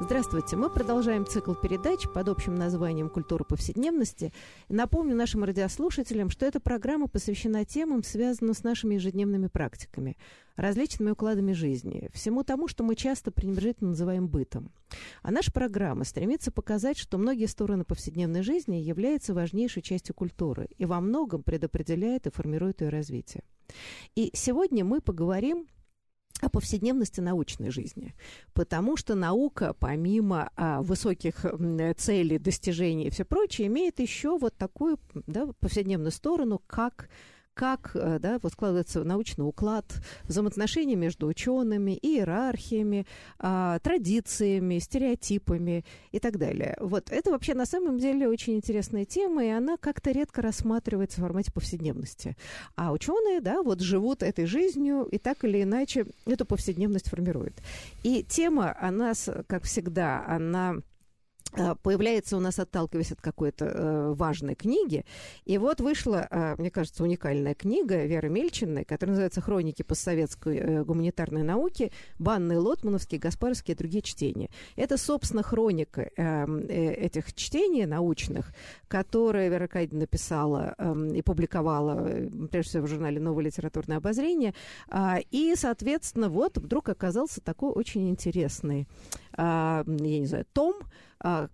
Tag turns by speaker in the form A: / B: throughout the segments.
A: Здравствуйте. Мы продолжаем цикл передач под общим названием «Культура повседневности». Напомню нашим радиослушателям, что эта программа посвящена темам, связанным с нашими ежедневными практиками, различными укладами жизни, всему тому, что мы часто пренебрежительно называем бытом. А наша программа стремится показать, что многие стороны повседневной жизни являются важнейшей частью культуры и во многом предопределяет и формирует ее развитие. И сегодня мы поговорим о повседневности научной жизни. Потому что наука, помимо а, высоких целей, достижений и все прочее, имеет еще вот такую да, повседневную сторону, как как э, да, вот складывается научный уклад, взаимоотношения между учеными, иерархиями, а, традициями, стереотипами и так далее. Вот это вообще на самом деле очень интересная тема, и она как-то редко рассматривается в формате повседневности. А ученые, да, вот живут этой жизнью и так или иначе эту повседневность формируют. И тема, она, как всегда, она появляется у нас, отталкиваясь от какой-то э, важной книги. И вот вышла, э, мне кажется, уникальная книга Веры Мельчиной, которая называется «Хроники постсоветской э, гуманитарной науки. Банные, Лотмановские, Гаспаровские и другие чтения». Это, собственно, хроника э, э, этих чтений научных, которые Вера Кайдина написала э, и публиковала, прежде всего, в журнале «Новое литературное обозрение». Э, и, соответственно, вот вдруг оказался такой очень интересный, я не знаю, том, а,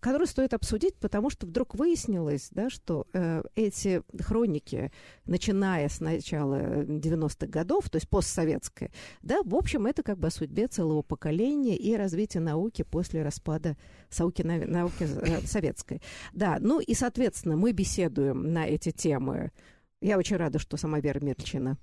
A: который стоит обсудить, потому что вдруг выяснилось, да, что э, эти хроники, начиная с начала 90-х годов, то есть постсоветское, да, в общем, это как бы о судьбе целого поколения и развитии науки после распада науки, науки э, советской. Да, ну и, соответственно, мы беседуем на эти темы я очень рада, что сама Вера Мерчина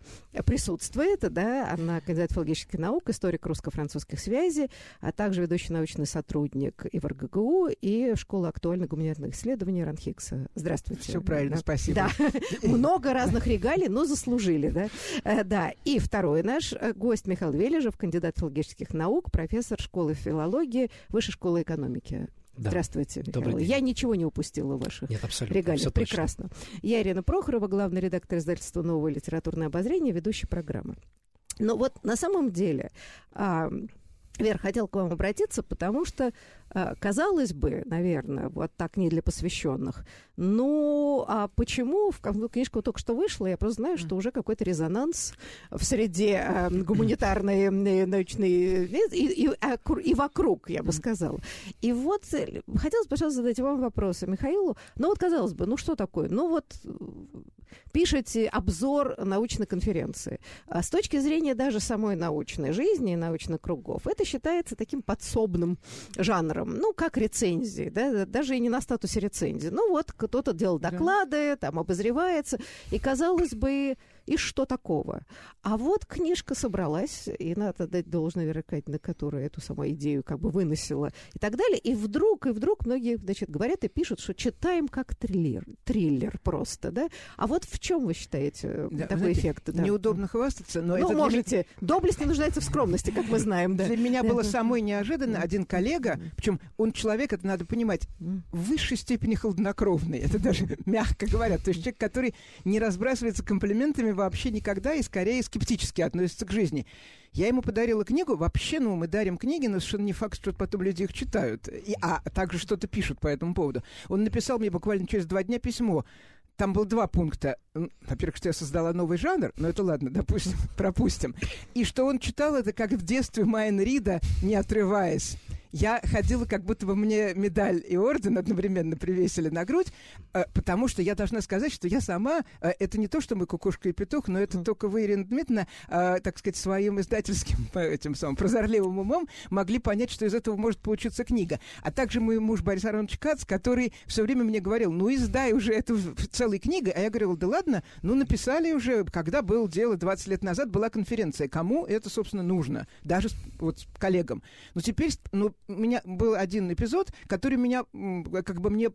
A: присутствует. Да? Она кандидат филологических наук, историк русско-французских связей, а также ведущий научный сотрудник и в РГГУ, и Школа актуальных гуманитарных исследований Ранхикса. Здравствуйте.
B: Все правильно,
A: да.
B: спасибо.
A: Да. Много разных регалий, но заслужили. Да? Э, да. И второй наш гость Михаил Вележев, кандидат филологических наук, профессор школы филологии Высшей школы экономики. Да. Здравствуйте, Добрый День. Я ничего не упустила в ваших Нет, абсолютно. регалиях. Все Прекрасно. Точно. Я Ирина Прохорова, главный редактор издательства «Новое литературное обозрение», ведущая программы. Но вот на самом деле... А, Вера, хотел к вам обратиться, потому что Э, казалось бы, наверное, вот так не для посвященных. Ну, а почему? В книжка только что вышла, я просто знаю, что уже какой-то резонанс в среде э, гуманитарной э, научной и, и, а, и вокруг, я бы сказала. И вот э, хотелось, пожалуйста, задать вам вопросы Михаилу. Ну вот, казалось бы, ну что такое? Ну вот пишете обзор научной конференции. А с точки зрения даже самой научной жизни и научных кругов, это считается таким подсобным жанром ну, как рецензии, да, даже и не на статусе рецензии. Ну, вот кто-то делал доклады, да. там обозревается, и, казалось бы, и что такого? А вот книжка собралась, и надо дать должное Вере Катине, которая эту самую идею как бы выносила и так далее. И вдруг, и вдруг многие, значит, говорят и пишут, что читаем как триллер, триллер просто, да? А вот в чем вы считаете э, да, такой знаете, эффект? Да?
B: Неудобно хвастаться, но
A: ну,
B: это...
A: можете. Меня... Доблесть не нуждается в скромности, как мы знаем, да.
B: Для меня было самой неожиданно. Один коллега, причем он человек, это надо понимать, в высшей степени холоднокровный. Это даже мягко говоря. То есть человек, который не разбрасывается комплиментами вообще никогда и скорее скептически относится к жизни. Я ему подарила книгу. Вообще, ну, мы дарим книги, но совершенно не факт, что потом люди их читают. И, а также что-то пишут по этому поводу. Он написал мне буквально через два дня письмо. Там было два пункта. Во-первых, что я создала новый жанр, но это ладно, допустим, пропустим. И что он читал это, как в детстве Майн Рида, не отрываясь я ходила, как будто бы мне медаль и орден одновременно привесили на грудь, э, потому что я должна сказать, что я сама, э, это не то, что мы кукушка и петух, но это только вы, Ирина Дмитриевна, э, так сказать, своим издательским, этим самым прозорливым умом могли понять, что из этого может получиться книга. А также мой муж Борис Аронович Кац, который все время мне говорил, ну издай уже эту целой книгой, а я говорила, да ладно, ну написали уже, когда было дело 20 лет назад, была конференция, кому это, собственно, нужно, даже вот коллегам. Но теперь, ну, меня был один эпизод, который меня, как бы мне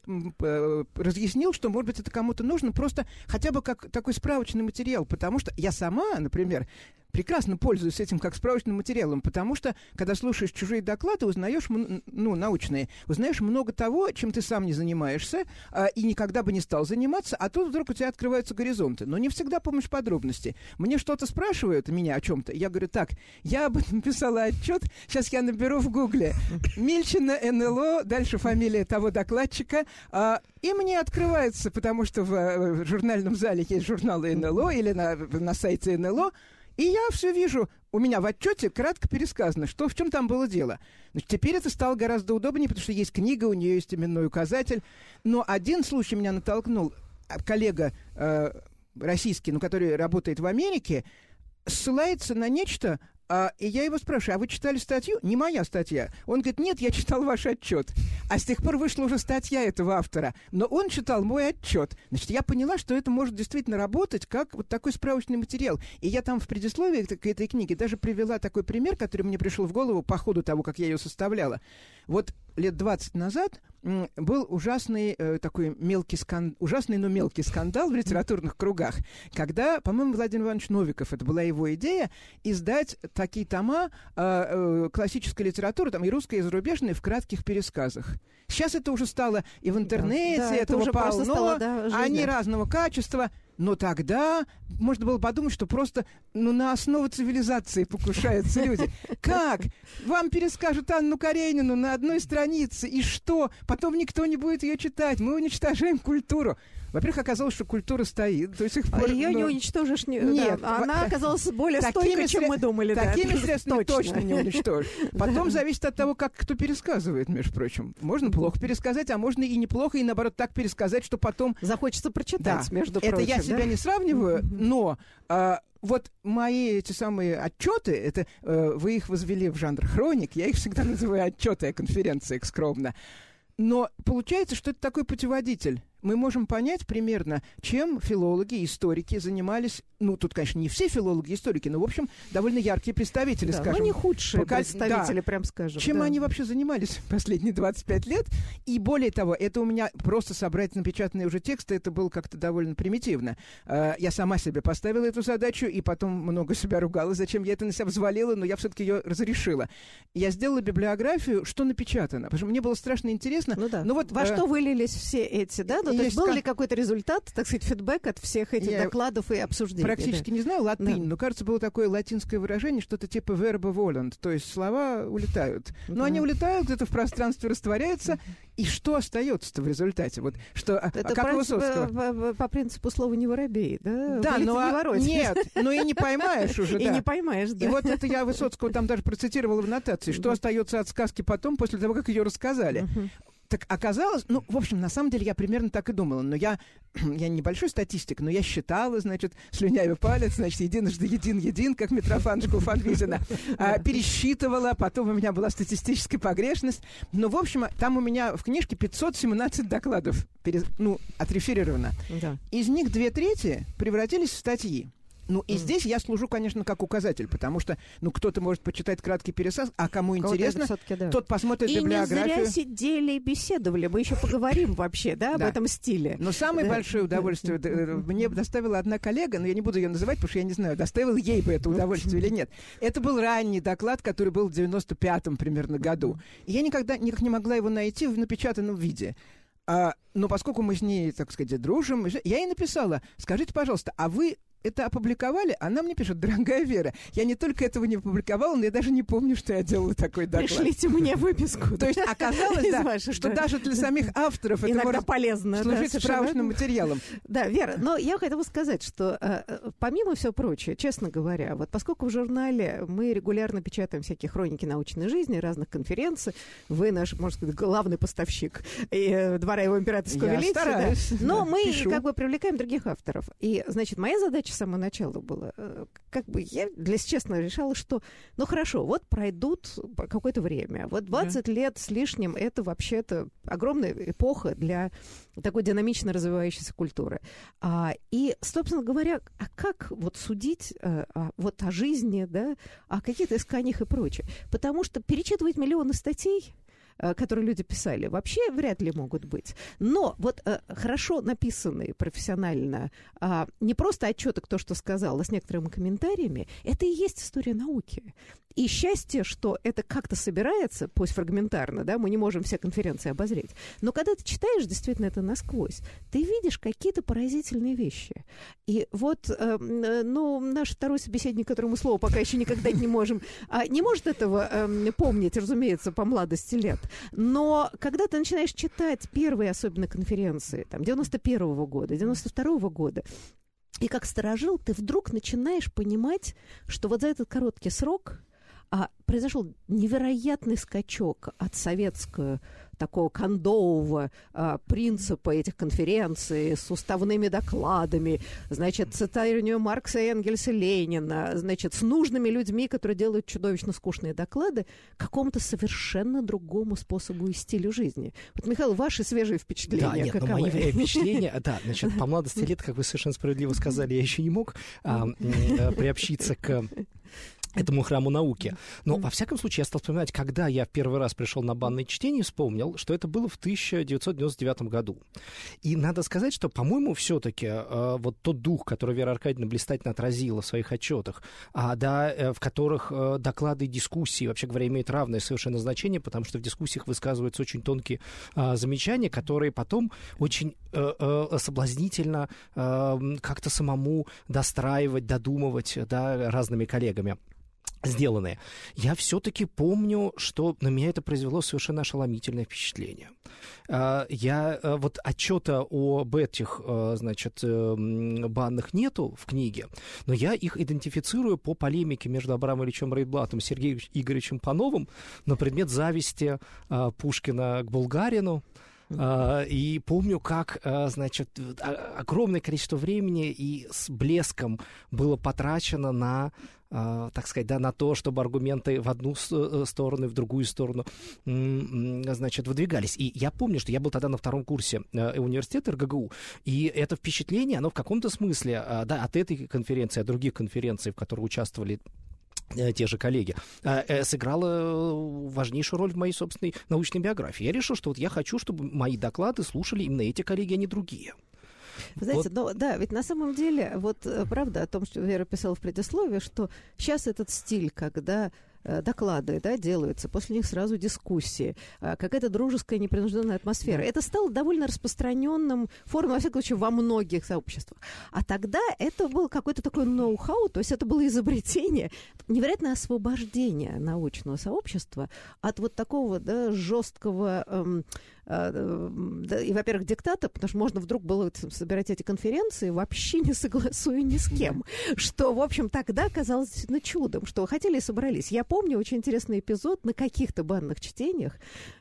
B: разъяснил, что, может быть, это кому-то нужно просто хотя бы как такой справочный материал, потому что я сама, например, прекрасно пользуюсь этим как справочным материалом, потому что, когда слушаешь чужие доклады, узнаешь, ну, научные, узнаешь много того, чем ты сам не занимаешься а, и никогда бы не стал заниматься, а тут вдруг у тебя открываются горизонты. Но не всегда помнишь подробности. Мне что-то спрашивают, меня о чем-то, я говорю, так, я об этом писала отчет, сейчас я наберу в гугле. Мильчина НЛО, дальше фамилия того докладчика, а, и мне открывается, потому что в, э, в журнальном зале есть журналы НЛО или на, на сайте НЛО, и я все вижу, у меня в отчете кратко пересказано, что в чем там было дело. Значит, теперь это стало гораздо удобнее, потому что есть книга, у нее есть именной указатель. Но один случай меня натолкнул. А, коллега э, российский, ну, который работает в Америке, ссылается на нечто, а, и я его спрашиваю, а вы читали статью? Не моя статья. Он говорит, нет, я читал ваш отчет. А с тех пор вышла уже статья этого автора. Но он читал мой отчет. Значит, я поняла, что это может действительно работать как вот такой справочный материал. И я там в предисловии к этой книге даже привела такой пример, который мне пришел в голову по ходу того, как я ее составляла. Вот лет 20 назад был ужасный э, такой мелкий скандал, ужасный, но мелкий скандал в литературных кругах, когда, по-моему, Владимир Иванович Новиков, это была его идея, издать такие тома э, э, классической литературы, там и русской, и зарубежной, в кратких пересказах. Сейчас это уже стало и в интернете, да, да, этого это уже полно, стало, да, они разного качества – но тогда можно было подумать, что просто ну, на основу цивилизации покушаются люди. Как? Вам перескажут Анну Каренину на одной странице, и что? Потом никто не будет ее читать. Мы уничтожаем культуру. Во-первых, оказалось, что культура стоит до сих пор.
A: Ее не уничтожишь. Не... Нет. Да. Она оказалась более стойкой, чем мы думали.
B: Такими да, средствами точно. не уничтожишь. Потом зависит от того, как кто пересказывает, между прочим. Можно плохо пересказать, а можно и неплохо, и наоборот так пересказать, что потом...
A: Захочется прочитать, да. между прочим.
B: Это я себя не сравниваю, но... А, вот мои эти самые отчеты, это э, вы их возвели в жанр хроник, я их всегда называю отчеты о конференциях скромно. Но получается, что это такой путеводитель мы можем понять примерно, чем филологи и историки занимались. Ну, тут, конечно, не все филологи и историки, но, в общем, довольно яркие представители, да, скажем.
A: Ну, не худшие пока... представители, да. прям скажем.
B: Чем
A: да.
B: они вообще занимались последние 25 лет. И более того, это у меня просто собрать напечатанные уже тексты, это было как-то довольно примитивно. А, я сама себе поставила эту задачу, и потом много себя ругала, зачем я это на себя взвалила, но я все-таки ее разрешила. Я сделала библиографию, что напечатано, потому что мне было страшно интересно.
A: Ну да. Ну, вот, Во э... что вылились все эти, да? Ну, то есть был ли какой-то результат, так сказать, фидбэк от всех этих Я докладов и обсуждений?
B: Практически да? не знаю латынь, да. но, кажется, было такое латинское выражение, что-то типа verba volant, то есть слова улетают. Но да. они улетают, где-то в пространстве растворяются, и что остается-то в результате? Вот что, а,
A: Это а как Высоцкого? По, по, принципу слова «не воробей», да?
B: Да, но а, не нет, но и не поймаешь уже,
A: И не поймаешь, да.
B: И вот это я Высоцкого там даже процитировала в нотации, что остается от сказки потом, после того, как ее рассказали. Так оказалось, ну, в общем, на самом деле я примерно так и думала, но я, я небольшой статистик, но я считала, значит, слюнявый палец, значит, единожды един-един, как Митрофанушка у Фанвизина, а, пересчитывала, потом у меня была статистическая погрешность, но, в общем, там у меня в книжке 517 докладов, пере, ну, отреферировано. Да. Из них две трети превратились в статьи. Ну, и mm. здесь я служу, конечно, как указатель, потому что, ну, кто-то может почитать краткий пересказ, а кому интересно, да. тот посмотрит
A: и
B: библиографию.
A: И не зря сидели и беседовали. Мы еще поговорим вообще, да, об этом стиле.
B: Но самое большое удовольствие мне доставила одна коллега, но я не буду ее называть, потому что я не знаю, доставил ей бы это удовольствие или нет. Это был ранний доклад, который был в 95-м примерно году. И я никогда никак не могла его найти в напечатанном виде. А, но поскольку мы с ней, так сказать, дружим, я ей написала, скажите, пожалуйста, а вы это опубликовали, она мне пишет, дорогая Вера, я не только этого не опубликовала, но я даже не помню, что я делала такой доклад.
A: Пришлите мне выписку.
B: То есть оказалось, да, что даже для самих авторов это может
A: полезно,
B: служить справочным материалом.
A: Да, Вера, но я хотела сказать, что э, э, помимо всего прочего, честно говоря, вот поскольку в журнале мы регулярно печатаем всякие хроники научной жизни, разных конференций, вы наш, можно сказать, главный поставщик э, двора его императорского величия, но мы как бы привлекаем других авторов. И, значит, моя задача с самого начала было. Э, как бы я, для честно, решала, что, ну хорошо, вот пройдут какое-то время. Вот 20 да. лет с лишним это вообще-то огромная эпоха для такой динамично развивающейся культуры. А, и, собственно говоря, а как вот судить а, а, вот о жизни, да, о каких-то исканиях и прочее? Потому что перечитывать миллионы статей которые люди писали, вообще вряд ли могут быть. Но вот э, хорошо написанные профессионально, э, не просто отчеты, кто что сказал, а с некоторыми комментариями, это и есть история науки. И счастье, что это как-то собирается, пусть фрагментарно, да, мы не можем все конференции обозреть. Но когда ты читаешь действительно это насквозь, ты видишь какие-то поразительные вещи. И вот, э, ну, наш второй собеседник, которому слово пока еще никогда не можем, а, не может этого э, помнить, разумеется, по младости лет. Но когда ты начинаешь читать первые особенно конференции, там, 91 -го года, 92 -го года, и как сторожил, ты вдруг начинаешь понимать, что вот за этот короткий срок а, произошел невероятный скачок от советского такого кондового а, принципа этих конференций с уставными докладами, значит, цитированию Маркса, Энгельса, Ленина, значит, с нужными людьми, которые делают чудовищно скучные доклады, к какому-то совершенно другому способу и стилю жизни. Вот, Михаил, ваши свежие впечатления
C: Да, нет,
A: каковы?
C: но мои впечатления, да, значит, по младости лет, как вы совершенно справедливо сказали, я еще не мог а, а, приобщиться к этому храму науки. Но, во всяком случае, я стал вспоминать, когда я в первый раз пришел на банное чтение, вспомнил, что это было в 1999 году. И надо сказать, что, по-моему, все-таки э, вот тот дух, который Вера Аркадьевна блистательно отразила в своих отчетах, а, да, э, в которых э, доклады и дискуссии, вообще говоря, имеют равное совершенно значение, потому что в дискуссиях высказываются очень тонкие э, замечания, которые потом очень э, э, соблазнительно э, как-то самому достраивать, додумывать да, разными коллегами сделанные. Я все-таки помню, что на меня это произвело совершенно ошеломительное впечатление. А, я вот отчета об этих, значит, банных нету в книге, но я их идентифицирую по полемике между Абрамом Ильичем Рейдблатом и Сергеем Игоревичем Пановым на предмет зависти Пушкина к Булгарину. Uh, и помню, как, значит, огромное количество времени и с блеском было потрачено на так сказать, да, на то, чтобы аргументы в одну сторону и в другую сторону, значит, выдвигались. И я помню, что я был тогда на втором курсе uh, университета РГГУ, и это впечатление, оно в каком-то смысле, uh, да, от этой конференции, от других конференций, в которых участвовали те же коллеги, сыграла важнейшую роль в моей собственной научной биографии. Я решил, что вот я хочу, чтобы мои доклады слушали именно эти коллеги, а не другие.
A: Знаете, вот. ну да, ведь на самом деле, вот правда о том, что Вера писала в предисловии, что сейчас этот стиль, когда доклады да, делаются, после них сразу дискуссии, какая-то дружеская непринужденная атмосфера. Это стало довольно распространенным формой, во всяком случае, во многих сообществах. А тогда это был какой-то такой ноу-хау, то есть это было изобретение, невероятное освобождение научного сообщества от вот такого да, жесткого эм, и, во-первых, диктата, потому что можно вдруг было собирать эти конференции, вообще не согласуя ни с кем, что, в общем, тогда казалось действительно чудом, что хотели и собрались. Я помню очень интересный эпизод на каких-то банных чтениях.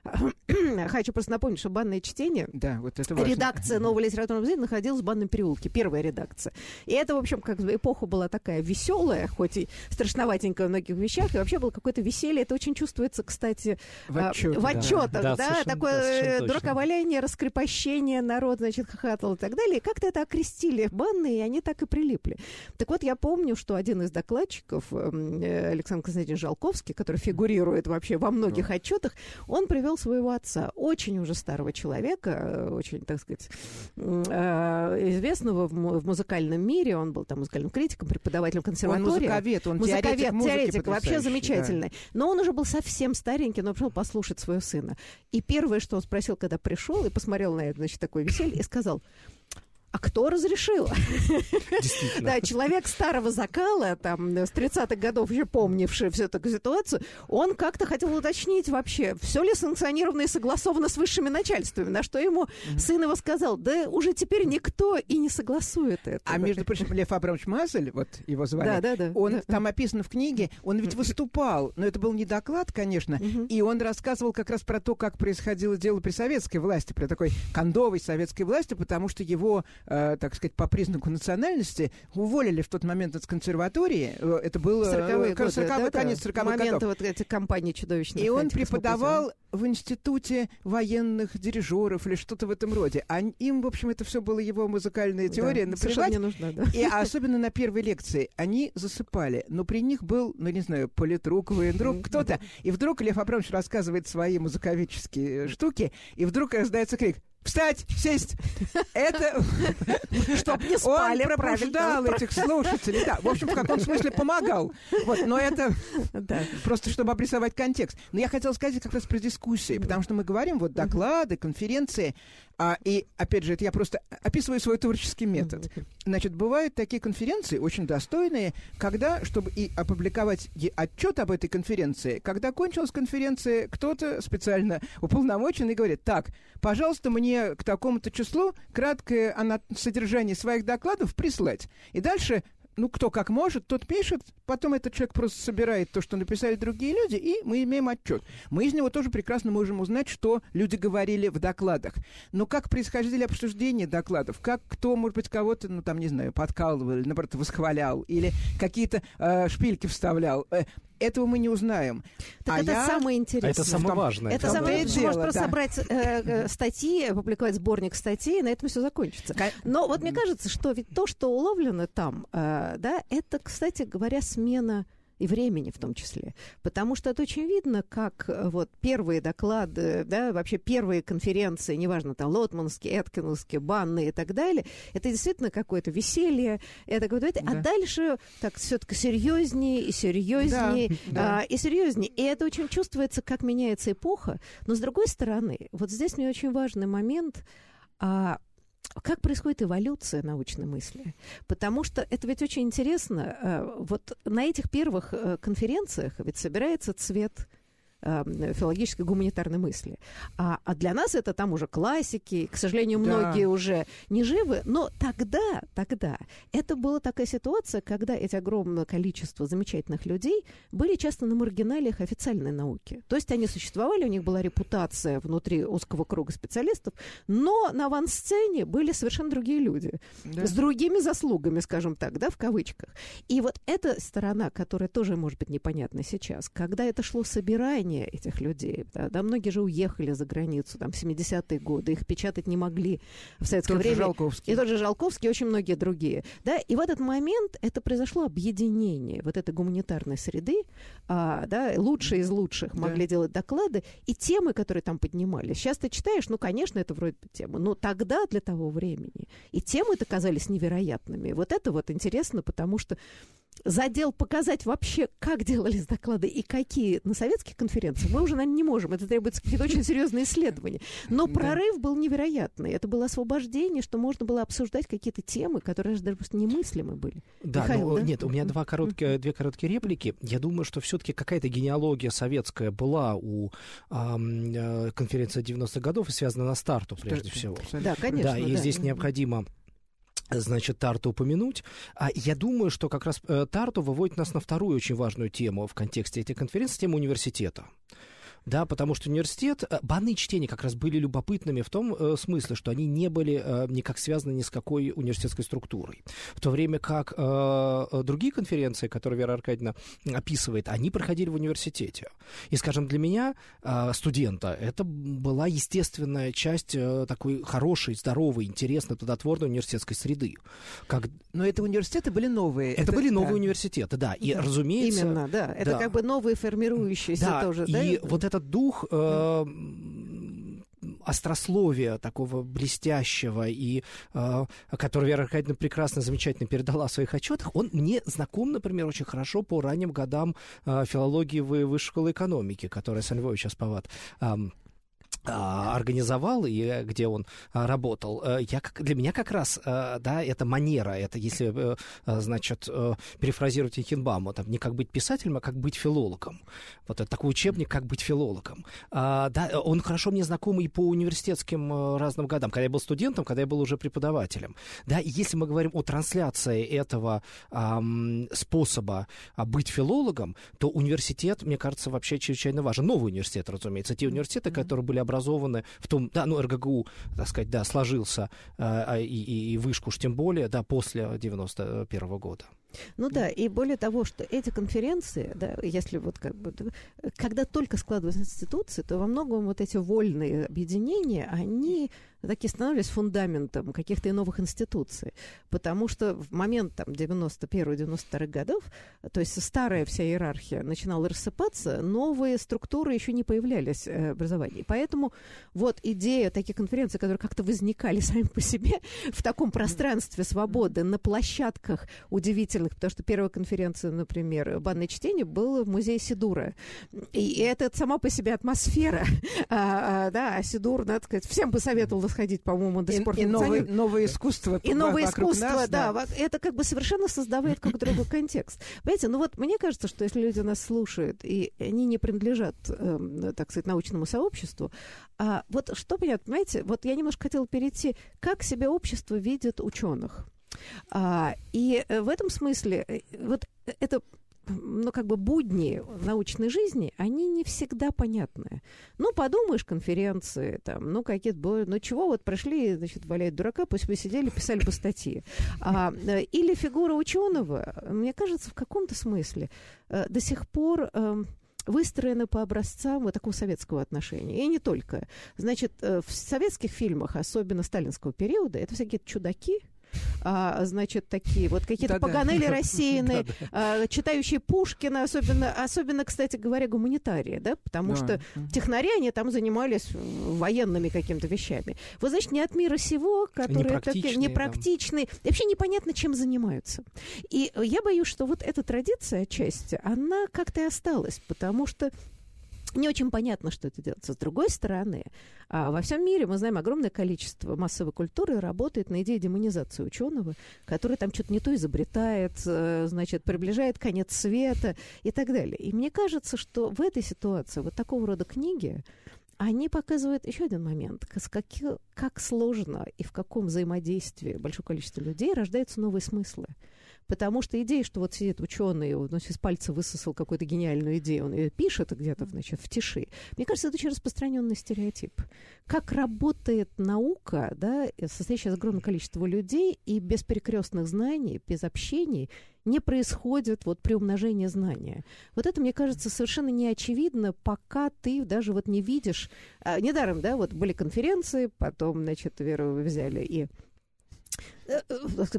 A: Хочу просто напомнить, что банное чтение,
B: да, вот это
A: важно. редакция нового литературного музея находилась в банном переулке, первая редакция. И это, в общем, как эпоха была такая веселая, хоть и страшноватенькая в многих вещах, и вообще было какое-то веселье. Это очень чувствуется, кстати,
B: в, отчет,
A: в отчетах, да,
C: да,
A: да такое
C: точно.
A: дураковаляние, раскрепощение, народ, значит, хохотал и так далее. И как-то это окрестили банные, и они так и прилипли. Так вот, я помню, что один из докладчиков, Александр Константинович Жалковский, который фигурирует вообще во многих да. отчетах, он привел своего отца, очень уже старого человека, очень, так сказать, известного в музыкальном мире. Он был там музыкальным критиком, преподавателем консерватории.
B: Он музыковед, он
A: музыковед,
B: теоретик,
A: теоретик вообще замечательный. Да. Но он уже был совсем старенький, но пришел послушать своего сына. И первое, что он спросил, когда пришел и посмотрел на это, значит, такое веселье, и сказал, а кто разрешил? Да, человек старого закала, там, с 30-х годов еще помнивший всю эту ситуацию, он как-то хотел уточнить вообще, все ли санкционировано и согласовано с высшими начальствами, на что ему сын его сказал, да уже теперь никто и не согласует это.
B: А между прочим, Лев Абрамович Мазель, вот его звали,
A: да, да, да,
B: он
A: да.
B: там описан в книге, он ведь выступал, но это был не доклад, конечно, и он рассказывал как раз про то, как происходило дело при советской власти, при такой кондовой советской власти, потому что его э, так сказать, по признаку национальности, уволили в тот момент из консерватории. Э, это был
A: 40-е годы,
B: 40
A: да,
B: конец 40-х
A: момента
B: годов.
A: вот этих компаний чудовищных.
B: И он преподавал в институте военных дирижеров или что-то в этом роде. А им, в общем, это все было его музыкальная теория.
A: Да, совершенно не нужна, да.
B: И особенно на первой лекции они засыпали. Но при них был, ну, не знаю, политрук, военрук, кто-то. И вдруг Лев Абрамович рассказывает свои музыковедческие штуки, и вдруг раздается крик Встать, сесть. Это...
A: Чтоб не спали,
B: Он пробуждал этих слушателей. Да, в общем, в каком смысле помогал. Вот, но это просто чтобы обрисовать контекст. Но я хотела сказать как раз про дискуссии, потому что мы говорим вот доклады, конференции, а, и, опять же, это я просто описываю свой творческий метод. Значит, бывают такие конференции, очень достойные, когда, чтобы и опубликовать отчет об этой конференции, когда кончилась конференция, кто-то специально уполномоченный говорит, так, пожалуйста, мне к такому-то числу краткое содержание своих докладов прислать. И дальше ну, кто как может, тот пишет, потом этот человек просто собирает то, что написали другие люди, и мы имеем отчет. Мы из него тоже прекрасно можем узнать, что люди говорили в докладах. Но как происходили обсуждения докладов, как кто, может быть, кого-то, ну, там, не знаю, подкалывал, или, наоборот, восхвалял, или какие-то э, шпильки вставлял, э, этого мы не узнаем.
A: Так
B: А
A: это
B: я-
A: самое
C: А
A: интересное.
C: это самое важное.
A: Это самое. Можно
B: дело,
A: просто
B: да.
A: собрать э, э, статьи, опубликовать сборник статей, и на этом все закончится. Но вот мне кажется, что ведь то, что уловлено там, э, да, это, кстати говоря, смена и времени в том числе. Потому что это очень видно, как э, вот первые доклады, да, вообще первые конференции, неважно, там, Лотманские, Эткинусские, банные и так далее, это действительно какое-то веселье, это какое-то... А
B: Да.
A: дальше так все-таки серьезнее и серьезнее,
B: Да, да.
A: а, и серьезнее. И это очень чувствуется, как меняется эпоха. Но с другой стороны, вот здесь мне очень важный момент, а, как происходит эволюция научной мысли? Потому что это ведь очень интересно. э, Вот на этих первых э, конференциях ведь собирается цвет филологической гуманитарной мысли. А, а для нас это там уже классики, к сожалению,
B: Да.
A: многие уже не живы, но тогда, тогда это была такая ситуация, когда эти огромное количество замечательных людей были часто на маргиналиях официальной науки. То есть они существовали, у них была репутация внутри узкого круга специалистов, но на авансцене были совершенно другие люди
B: Да.
A: с другими заслугами, скажем так, да, в кавычках. И вот эта сторона, которая тоже может быть непонятна сейчас, когда это шло собирание этих людей, да, да, многие же уехали за границу, там, в 70-е годы, их печатать не могли в советское
B: Тот же
A: время.
B: Жалковский.
A: И тот же Жалковский, и очень многие другие. Да? И в этот момент это произошло объединение вот этой гуманитарной среды. А, да, лучшие из лучших могли делать доклады. И темы, которые там поднимались. Сейчас ты читаешь, ну, конечно, это вроде бы тема. Но тогда, для того времени, и темы-то казались невероятными. Вот это вот интересно, потому что задел показать вообще, как делались доклады и какие на советских конференциях, мы уже, наверное, не можем. Это требуется какие-то очень серьезные исследования. Но
B: Да.
A: прорыв был невероятный. Это было освобождение, что можно было обсуждать какие-то темы, которые даже просто немыслимы были.
C: Да,
A: Михаил,
C: но
A: да?
C: нет, у меня два короткие, две короткие реплики. Я думаю, что все-таки какая-то генеалогия советская была у э, конференции 90-х годов и связана на старту, прежде
B: Что-
C: всего.
B: абсолютно
A: Да, конечно.
C: да, и здесь
A: Мгм.
C: необходимо значит, Тарту упомянуть. А я думаю, что как раз э, Тарту выводит нас на вторую очень важную тему в контексте этой конференции, тему университета. Да, потому что университет, э, банные чтения как раз были любопытными в том э, смысле, что они не были э, никак связаны ни с какой университетской структурой. В то время как другие конференции, которые Вера Аркадьевна описывает, они проходили в университете. И, скажем, для меня, студента, это была естественная часть такой хорошей, здоровой, интересной, плодотворной университетской среды. Как...
B: Но это университеты были новые.
C: Это, были новые
B: да.
C: университеты, да. И,
A: Да,
C: разумеется...
A: Именно, да. Это
C: да.
A: как бы новые формирующиеся
C: Да,
A: тоже,
C: и
A: да?
C: вот этот дух э, острословия такого блестящего, и э, который Вера Аркадьевна прекрасно, замечательно передала в своих отчетах, он мне знаком, например, очень хорошо по ранним годам э, филологии Высшей школы экономики, которая Сан Львович Аспават а, организовал и э, где он а, работал, э, я для меня как раз, э, да, это манера, это если, значит, перефразировать Хинбаума, там, не как быть писателем, а как быть филологом. Вот это такой учебник, как быть филологом. А, да, он хорошо мне знаком и по университетским разным годам, когда я был студентом, когда я был уже преподавателем. Да, и если мы говорим о трансляции этого ам, способа а, быть филологом, то университет, мне кажется, вообще чрезвычайно важен. Новый университет, разумеется, те университеты, которые были образованы в том, да, ну, РГГУ, так сказать, да, сложился, а, и, и, и вышку уж тем более, да, после 91 -го года.
A: Ну да, и более того, что эти конференции, да, если вот как бы, когда только складываются институции, то во многом вот эти вольные объединения, они такие становились фундаментом каких-то и новых институций. Потому что в момент там, 91-92 годов, то есть старая вся иерархия начинала рассыпаться, новые структуры еще не появлялись э, в образовании. Поэтому вот идея таких конференций, которые как-то возникали сами по себе в таком пространстве свободы, на площадках удивительных, потому что первая конференция, например, «Банное чтение» было в музее Сидура. И это сама по себе атмосфера. А, а, да, а Сидур, надо сказать, всем бы советовал сходить, по-моему, до сих пор.
B: И, новое, новое искусство.
A: И новое искусство, нас, да, да. Это как бы совершенно создавает как другой контекст. Понимаете, ну вот мне кажется, что если люди нас слушают, и они не принадлежат, э, так сказать, научному сообществу, а вот что понятно, понимаете, вот я немножко хотела перейти, как себя общество видит ученых. А, и э, в этом смысле э, вот это ну, как бы будни научной жизни, они не всегда понятны. Ну, подумаешь, конференции, там, ну, какие-то, ну, чего вот прошли, значит, валяют дурака, пусть бы сидели, писали бы статьи. А, э, или фигура ученого, мне кажется, в каком-то смысле до сих пор... Э, выстроены по образцам вот такого советского отношения. И не только. Значит, в советских фильмах, особенно сталинского периода, это всякие чудаки, а, значит, такие вот какие-то да, паганели рассеянные, а, читающие Пушкина, особенно, особенно, кстати говоря, гуманитарии, да, потому что технари, они там занимались военными какими-то вещами. Вот, значит, не от мира сего, которые такие непрактичные, да. вообще непонятно, чем занимаются. И я боюсь, что вот эта традиция отчасти, она как-то и осталась, потому что не очень понятно, что это делается. С другой стороны, а, во всем мире мы знаем огромное количество массовой культуры работает на идее демонизации ученого, который там что-то не то изобретает, э, значит, приближает конец света и так далее. И мне кажется, что в этой ситуации вот такого рода книги, они показывают еще один момент, как, как сложно и в каком взаимодействии большое количество людей рождаются новые смыслы. Потому что идея, что вот сидит ученый, он из пальца высосал какую-то гениальную идею, он ее пишет где-то, значит, в тиши. Мне кажется, это очень распространенный стереотип. Как работает наука, да, состоящая из огромного количества людей, и без перекрестных знаний, без общений не происходит вот приумножение знания. Вот это, мне кажется, совершенно не очевидно, пока ты даже вот не видишь... А, недаром, да, вот были конференции, потом, значит, Веру взяли и Э, э,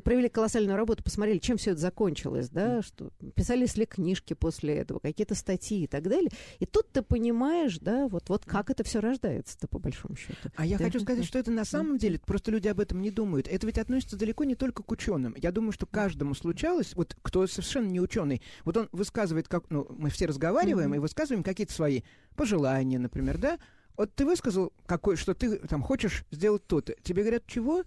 A: провели колоссальную работу, посмотрели, чем все это закончилось, да, что писались ли книжки после этого, какие-то статьи и так далее. И тут ты понимаешь, да, вот, вот как это все рождается-то, по большому счету.
B: А я хочу сказать, что это на самом деле, просто люди об этом не думают. Это ведь относится далеко не только к ученым. Я думаю, что каждому случалось, вот кто совершенно не ученый, вот он высказывает, как, ну, мы все разговариваем mm-hmm. и высказываем какие-то свои пожелания, например, да, вот ты высказал, какой, что ты там хочешь сделать то-то. Тебе говорят, чего?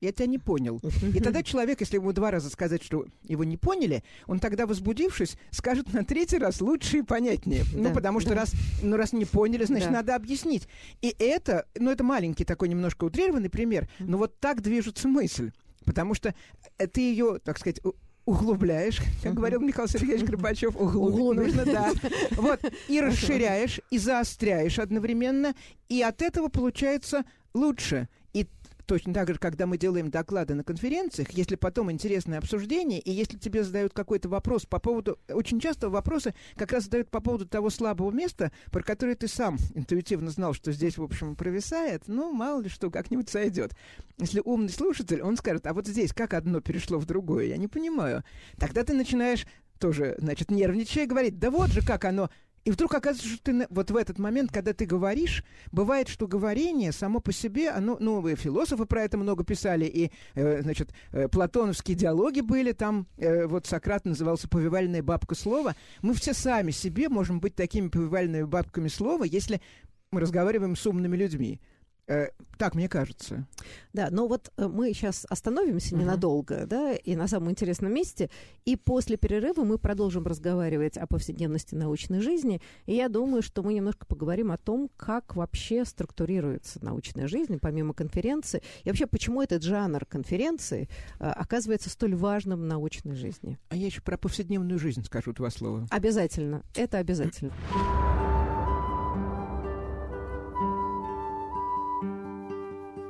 B: Я тебя не понял. И тогда человек, если ему два раза сказать, что его не поняли, он тогда, возбудившись, скажет на третий раз лучше и понятнее. Ну, потому что раз, ну, раз не поняли, значит, надо объяснить. И это, ну, это маленький такой немножко утрированный пример, но вот так движется мысль. Потому что э, ты ее, так сказать, углубляешь, как говорил Михаил Сергеевич Горбачев, углу нужно, да. Вот, и расширяешь, и заостряешь одновременно, и от этого получается лучше. Точно так же, когда мы делаем доклады на конференциях, если потом интересное обсуждение, и если тебе задают какой-то вопрос по поводу... Очень часто вопросы как раз задают по поводу того слабого места, про которое ты сам интуитивно знал, что здесь, в общем, провисает, ну, мало ли что, как-нибудь сойдет. Если умный слушатель, он скажет, а вот здесь как одно перешло в другое, я не понимаю. Тогда ты начинаешь тоже, значит, нервничая, говорить, да вот же как оно и вдруг оказывается, что ты вот в этот момент, когда ты говоришь, бывает, что говорение само по себе, оно, ну, философы про это много писали, и, э, значит, э, платоновские диалоги были, там э, вот Сократ назывался «повивальная бабка слова». Мы все сами себе можем быть такими повивальными бабками слова, если мы разговариваем с умными людьми. Э, так мне кажется.
A: Да, но вот э, мы сейчас остановимся uh-huh. ненадолго, да, и на самом интересном месте, и после перерыва мы продолжим разговаривать о повседневности научной жизни, и я думаю, что мы немножко поговорим о том, как вообще структурируется научная жизнь, помимо конференции, и вообще, почему этот жанр конференции э, оказывается столь важным в научной жизни.
B: А я еще про повседневную жизнь скажу два слова.
A: Обязательно, это обязательно.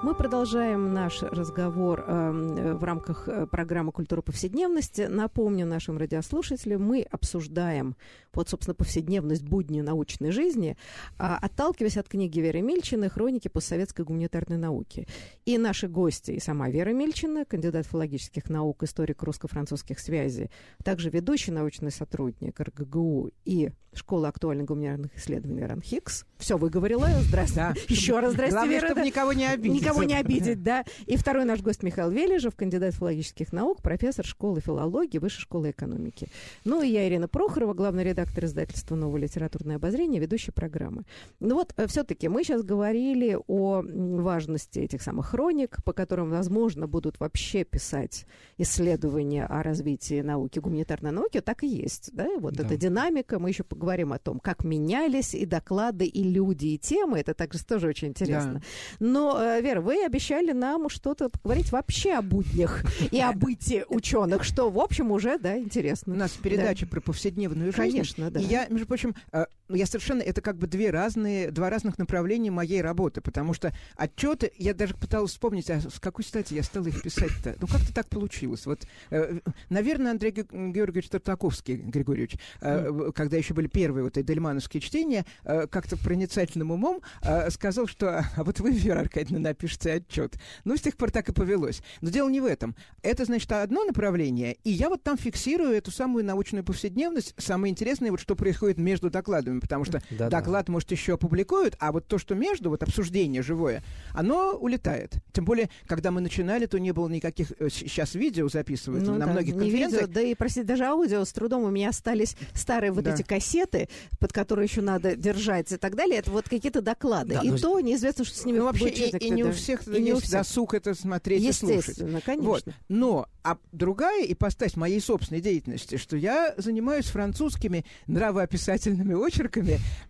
A: Мы продолжаем наш разговор э, в рамках э, программы «Культура повседневности». Напомню нашим радиослушателям, мы обсуждаем вот, собственно, повседневность будни научной жизни, э, отталкиваясь от книги Веры Мильчины «Хроники постсоветской гуманитарной науки». И наши гости, и сама Вера Мильчина, кандидат филологических наук, историк русско-французских связей, также ведущий научный сотрудник РГГУ и Школа актуальных гуманитарных исследований РАНХИКС. Все выговорила. Здравствуйте. Да. Еще раз здрасте,
B: Главное,
A: Вера.
B: чтобы никого не обидеть.
A: Никого не обидеть, да. И второй наш гость Михаил Вележев, кандидат филологических наук, профессор школы филологии, Высшей школы экономики. Ну и я, Ирина Прохорова, главный редактор издательства «Новое литературное обозрение», ведущая программы. Ну вот, э, все-таки мы сейчас говорили о важности этих самых хроник, по которым, возможно, будут вообще писать исследования о развитии науки, гуманитарной науки. Так и есть, да? Вот да. эта динамика. Мы еще поговорим о том, как менялись и доклады, и люди, и темы. Это также тоже очень интересно. Да. Но, э, Вера, вы обещали нам что-то поговорить вообще о буднях и о бытии ученых, что, в общем, уже, да, интересно.
B: У нас передача да. про повседневную жизнь.
A: Конечно, да.
B: И я, между прочим, э, я совершенно, это как бы две разные, два разных направления моей работы, потому что отчеты, я даже пыталась вспомнить, а с какой стати я стала их писать-то? Ну, как-то так получилось. Вот, э, наверное, Андрей Георгиевич Тартаковский, Григорьевич, когда еще были первые вот эдельмановские чтения, э, как-то проницательным умом э, сказал, что а вот вы, Вера Аркадьевна, напишите отчет. Ну, с тех пор так и повелось. Но дело не в этом. Это, значит, одно направление, и я вот там фиксирую эту самую научную повседневность. Самое интересное, вот что происходит между докладами, потому что да, доклад, может, еще опубликуют, а вот то, что между, вот обсуждение живое, оно улетает. Тем более, когда мы начинали, то не было никаких... Сейчас э, видео записывают ну, на да, многих конференциях.
A: Видео, да и, простите, даже аудио с трудом у меня остались старые вот да. эти кассеты, под которые еще надо держать и так далее. Это вот какие-то доклады. Да, и но... то неизвестно, что с ними
B: ну, вообще, и, и, не у всех и не у всех. досуг это смотреть и слушать.
A: конечно. Вот.
B: Но а другая ипостась моей собственной деятельности, что я занимаюсь французскими нравоописательными очерками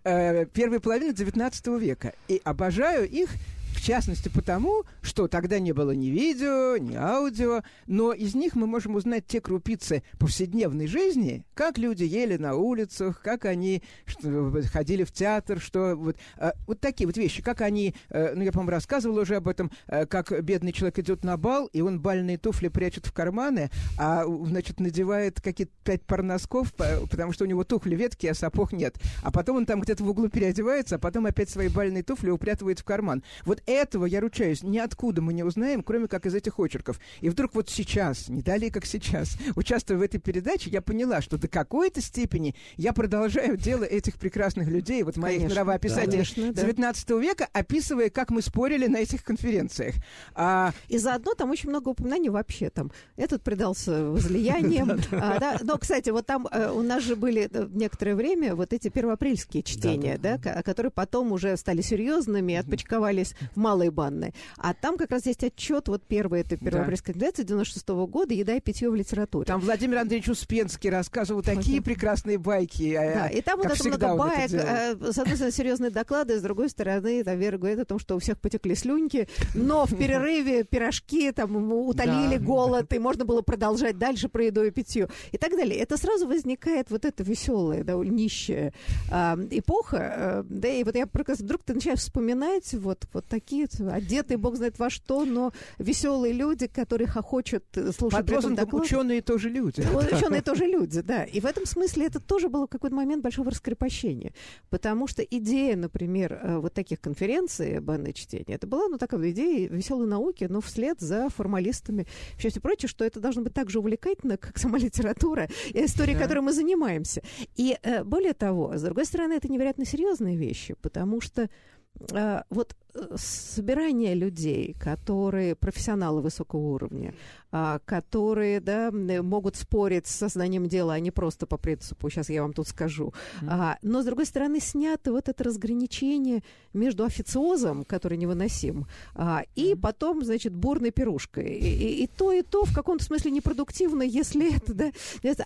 B: э, первой половины XIX века. И обожаю их в частности потому, что тогда не было ни видео, ни аудио, но из них мы можем узнать те крупицы повседневной жизни, как люди ели на улицах, как они что, ходили в театр, что вот, э, вот такие вот вещи, как они, э, ну я, по-моему, рассказывал уже об этом, э, как бедный человек идет на бал, и он бальные туфли прячет в карманы, а, значит, надевает какие-то пять пар носков, потому что у него туфли ветки, а сапог нет. А потом он там где-то в углу переодевается, а потом опять свои бальные туфли упрятывает в карман. Вот этого, я ручаюсь, ниоткуда мы не узнаем, кроме как из этих очерков. И вдруг вот сейчас, не далее как сейчас, участвуя в этой передаче, я поняла, что до какой-то степени я продолжаю дело этих прекрасных людей, вот моих конечно, нравоописателей да, 19 да. века, описывая, как мы спорили на этих конференциях.
A: А... И заодно там очень много упоминаний вообще там. Этот предался возлиянием. А, но, кстати, вот там э, у нас же были э, некоторое время вот эти первоапрельские чтения, да, которые потом уже стали серьезными, отпочковались малой банной. А там как раз есть отчет, вот первый, это первоапрельская да. 96 -го года «Еда и питье в литературе».
B: Там Владимир Андреевич Успенский рассказывал такие прекрасные байки.
A: А, да, и там вот это много баек, это э, с одной стороны, серьезные доклады, с другой стороны, там Вера говорит о том, что у всех потекли слюньки, но в перерыве пирожки там утолили голод, и можно было продолжать дальше про еду и питье и так далее. Это сразу возникает вот эта веселая, довольно нищая эпоха, э, да, и вот я вдруг ты начинаешь вспоминать вот, вот такие такие одетые, бог знает во что, но веселые люди, которые хохочут, э, слушают
B: Под лозунгом ученые тоже люди.
A: Ученые тоже люди, да. И в этом смысле это тоже было какой-то момент большого раскрепощения. Потому что идея, например, э, вот таких конференций банное чтение, это была, ну, такая идея веселой науки, но вслед за формалистами, все и прочее, что это должно быть так же увлекательно, как сама литература и история, да. которой мы занимаемся. И э, более того, с другой стороны, это невероятно серьезные вещи, потому что вот собирание людей, которые профессионалы высокого уровня, а, которые да, могут спорить с сознанием дела, а не просто по принципу, сейчас я вам тут скажу. Mm-hmm. Но, с другой стороны, снято вот это разграничение между официозом, который невыносим, и mm-hmm. потом, значит, бурной пирушкой. И, и, и то, и то в каком-то смысле непродуктивно, если это, да.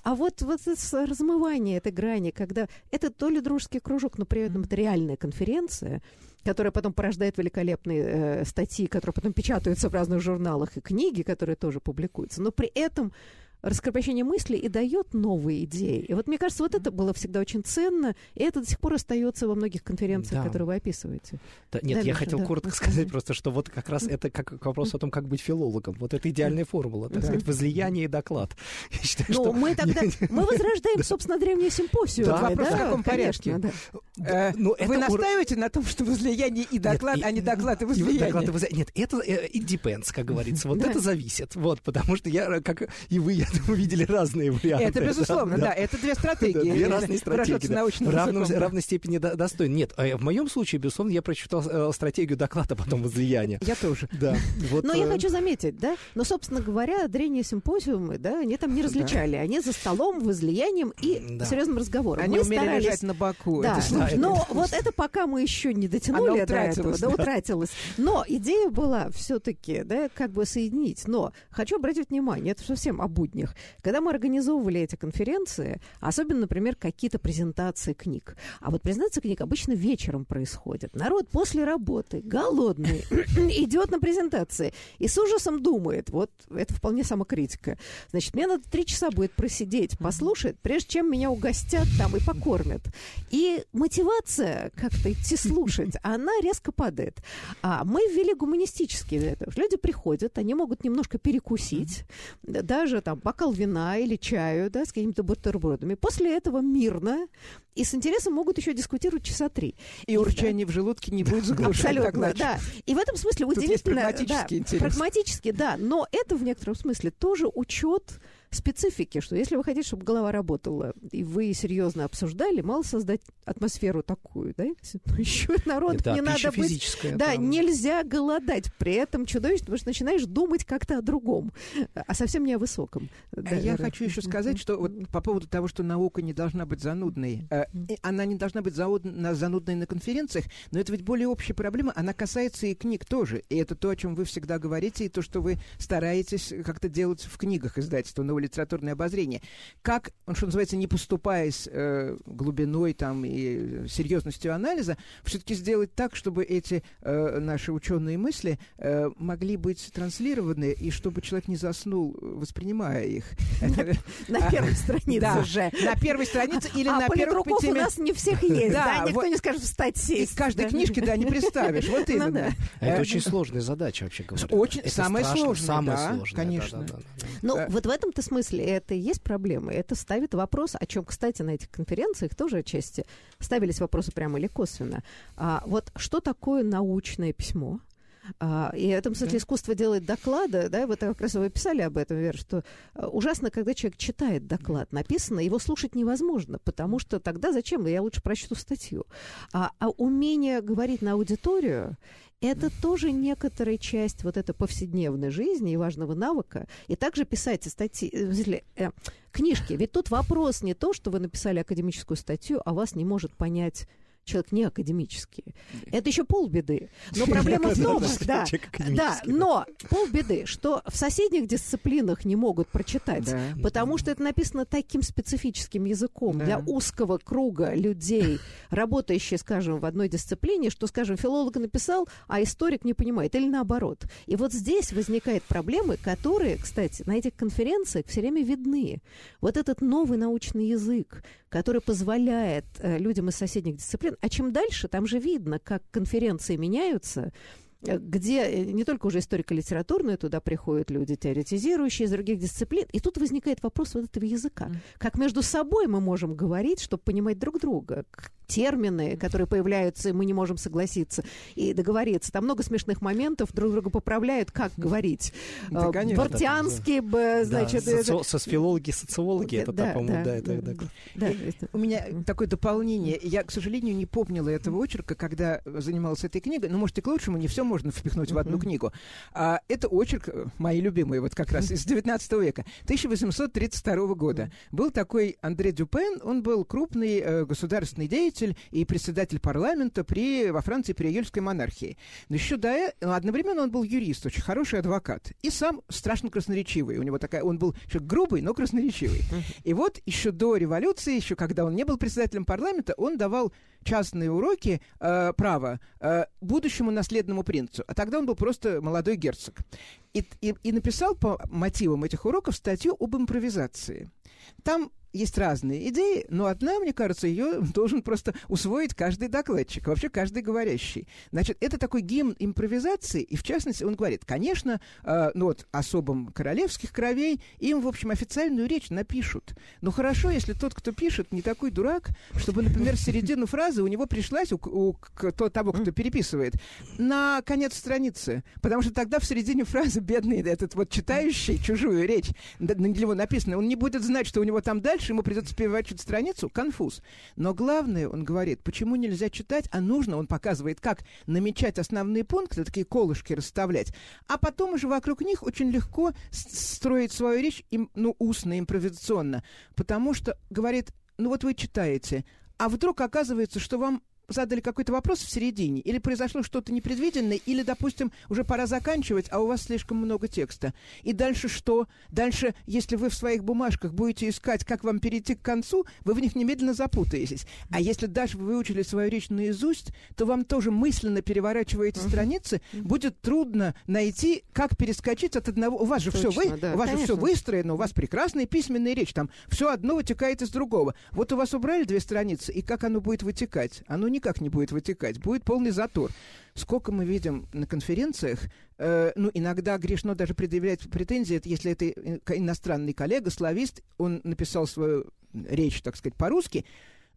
A: А вот, вот это размывание этой грани, когда это то ли дружеский кружок, но при этом это реальная конференция, которая потом порождает читает великолепные э, статьи, которые потом печатаются в разных журналах, и книги, которые тоже публикуются. Но при этом раскрепощение мысли и дает новые идеи. И вот мне кажется, вот это было всегда очень ценно, и это до сих пор остается во многих конференциях, да. которые вы описываете.
C: Да, нет, да, я Миша, хотел да. коротко сказать просто, что вот как раз это как вопрос о том, как быть филологом. Вот это идеальная формула, так сказать, возлияние и доклад.
A: Я считаю, ну, что... мы тогда, мы возрождаем, собственно, древнюю симпосию.
B: Да, вопрос в каком порядке? Э, ну, вы настаиваете на том, что возлияние и доклад, а не доклад и возлияние?
C: Нет, это э, it depends, как говорится. Вот это зависит. Вот, потому что я, как и вы, я мы видели разные варианты.
B: Это безусловно, да. да. Это две стратегии.
C: Две разные стратегии. Да. В равном, равной степени до, достойны. Нет, а в моем случае, безусловно, я прочитал э, стратегию доклада, потом возлияния.
B: Я тоже.
C: Да.
A: Вот, Но э... я хочу заметить, да, но, собственно говоря, древние симпозиумы, да, они там не различали. Они за столом, возлиянием и да. серьезным разговором.
B: Они мы умели старались... лежать на боку.
A: Да. Это да, но это... вот это пока мы еще не дотянули до этого, да, утратилось. Но идея была все-таки, да, как бы соединить. Но хочу обратить внимание, это совсем о буднях. Когда мы организовывали эти конференции, особенно, например, какие-то презентации книг, а вот презентация книг обычно вечером происходит. Народ после работы, голодный, идет на презентации и с ужасом думает, вот это вполне самокритика, значит, мне надо три часа будет просидеть, послушать, прежде чем меня угостят там и покормят. И мотивация как-то идти слушать, она резко падает. А мы ввели гуманистические. Люди приходят, они могут немножко перекусить, даже там бокал вина или чаю, да, с какими-то бутербродами. После этого мирно и с интересом могут еще дискутировать часа три.
B: И, и урчание да. в желудке не будет заглушать.
A: Абсолютно, да. И в этом смысле удивительно... прагматический да, Прагматически, да. Но это в некотором смысле тоже учет специфики, что если вы хотите, чтобы голова работала, и вы серьезно обсуждали, мало создать атмосферу такую, да? Ну, еще народ да, не надо быть... Да, там... нельзя голодать. При этом чудовищно, потому что начинаешь думать как-то о другом, а совсем не о высоком.
B: Да, Я хочу еще сказать, что вот по поводу того, что наука не должна быть занудной. Э, она не должна быть занудной на конференциях, но это ведь более общая проблема. Она касается и книг тоже. И это то, о чем вы всегда говорите, и то, что вы стараетесь как-то делать в книгах издательства литературное обозрение. Как, что называется, не поступаясь э, глубиной там, и серьезностью анализа, все-таки сделать так, чтобы эти э, наши ученые мысли э, могли быть транслированы, и чтобы человек не заснул, воспринимая их.
A: На первой странице же.
B: На первой странице или а на первых
A: пяти... у нас не всех есть, да? Никто не скажет встать сесть.
B: каждой книжки, да, не представишь. Вот ну именно.
C: Это очень сложная задача, вообще говоря.
B: Очень, самая сложная,
C: самая сложная,
B: конечно.
A: Ну, вот в этом-то смысле это и есть проблема. Это ставит вопрос, о чем, кстати, на этих конференциях тоже отчасти ставились вопросы прямо или косвенно. А, вот что такое научное письмо? А, и в этом смысле да. искусство делает доклады, да, вот как раз вы писали об этом, Вера, что а, ужасно, когда человек читает доклад, написано, его слушать невозможно, потому что тогда зачем? Я лучше прочту статью. А, а умение говорить на аудиторию это тоже некоторая часть вот этой повседневной жизни и важного навыка. И также писать статьи, э, э, книжки. Ведь тут вопрос не то, что вы написали академическую статью, а вас не может понять человек не академический. Это еще полбеды. Но проблема в том, да, да, но полбеды, что в соседних дисциплинах не могут прочитать, потому что это написано таким специфическим языком для узкого круга людей, работающих, скажем, в одной дисциплине, что, скажем, филолог написал, а историк не понимает, или наоборот. И вот здесь возникают проблемы, которые, кстати, на этих конференциях все время видны. Вот этот новый научный язык, который позволяет э, людям из соседних дисциплин а чем дальше, там же видно, как конференции меняются, где э, не только уже историко-литературные туда приходят люди, теоретизирующие из других дисциплин. И тут возникает вопрос вот этого языка. Как между собой мы можем говорить, чтобы понимать друг друга? Термины, которые появляются, и мы не можем согласиться и договориться. Там много смешных моментов, друг друга поправляют, как говорить. Да, э, конечно. Бортианский, да, значит...
C: Да, соци... Социологи, социологи, это, да, по-моему, да, это... Да,
B: да, это... У меня такое дополнение. Я, к сожалению, не помнила этого очерка, когда занималась этой книгой. Но, может, и к лучшему, не все можно впихнуть в одну книгу. А, это очерк, э, мои любимые, вот как раз из 19 века, 1832 года. Был такой Андре Дюпен, он был крупный э, государственный деятель и председатель парламента при, во Франции при июльской монархии. Но еще до этого, одновременно он был юрист, очень хороший адвокат. И сам страшно красноречивый. У него такая, он был еще грубый, но красноречивый. И вот еще до революции, еще когда он не был председателем парламента, он давал частные уроки э, права э, будущему наследному принцу. А тогда он был просто молодой герцог. И, и, и написал по мотивам этих уроков статью об импровизации. Там есть разные идеи, но одна, мне кажется, ее должен просто усвоить каждый докладчик, вообще каждый говорящий. Значит, это такой гимн импровизации, и в частности он говорит, конечно, э, ну вот особым королевских кровей им, в общем, официальную речь напишут. Но хорошо, если тот, кто пишет, не такой дурак, чтобы, например, середину фразы у него пришлась, у, у, у того, кто переписывает, на конец страницы, потому что тогда в середине фразы бедный этот вот читающий чужую речь, на него написано, он не будет знать, что у него там дальше, дальше ему придется переворачивать страницу, конфуз. Но главное, он говорит, почему нельзя читать, а нужно, он показывает, как намечать основные пункты, такие колышки расставлять, а потом уже вокруг них очень легко строить свою речь, им, ну, устно, импровизационно. Потому что, говорит, ну вот вы читаете, а вдруг оказывается, что вам задали какой-то вопрос в середине, или произошло что-то непредвиденное, или, допустим, уже пора заканчивать, а у вас слишком много текста. И дальше что? Дальше, если вы в своих бумажках будете искать, как вам перейти к концу, вы в них немедленно запутаетесь. А если даже вы выучили свою речь наизусть, то вам тоже мысленно переворачивая эти uh-huh. страницы, будет трудно найти, как перескочить от одного. У вас же Точно, все вы, да, у вас конечно. же все выстроено, у вас прекрасная письменная речь, там все одно вытекает из другого. Вот у вас убрали две страницы, и как оно будет вытекать? Оно никак не будет вытекать, будет полный затор. Сколько мы видим на конференциях, э, ну, иногда грешно даже предъявлять претензии, если это иностранный коллега, славист, он написал свою речь, так сказать, по-русски,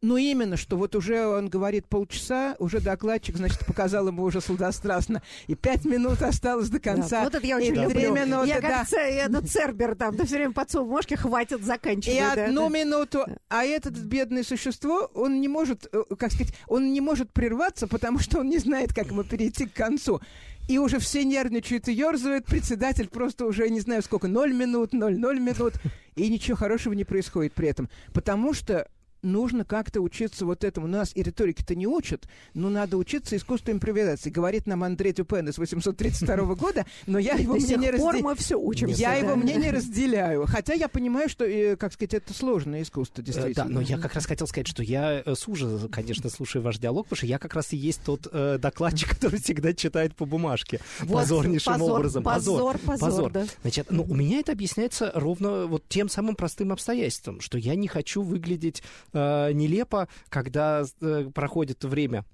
B: но именно, что вот уже он говорит полчаса, уже докладчик, значит, показал ему уже сладострастно, и пять минут осталось до конца. Да,
A: вот это я очень
B: и
A: люблю.
B: Три минуты,
A: я как да. этот Цербер там, да все время подсовывал мошки, хватит, заканчивать.
B: И
A: да,
B: одну
A: да.
B: минуту, а этот бедное существо, он не может, э, как сказать, он не может прерваться, потому что он не знает, как ему перейти к концу. И уже все нервничают и ерзают, председатель просто уже, не знаю сколько, ноль минут, ноль, ноль минут, и ничего хорошего не происходит при этом. Потому что нужно как-то учиться вот этому. Нас и риторики-то не учат, но надо учиться искусству импровизации. Говорит нам Андрей Тюпен из 832 года, но я его мнение разделяю.
A: мы все учимся.
B: Я его мнение разделяю. Хотя я понимаю, что, э, как сказать, это сложное искусство, э, действительно.
C: Да, но я как раз хотел сказать, что я э, с ужасом, конечно, слушаю ваш диалог, потому что я как раз и есть тот докладчик, который всегда читает по бумажке. Позорнейшим
A: позор,
C: образом.
A: Позор, позор.
C: Значит, ну, у меня это объясняется ровно вот тем самым простым обстоятельством, что я не хочу выглядеть э, нелепо, когда э, проходит время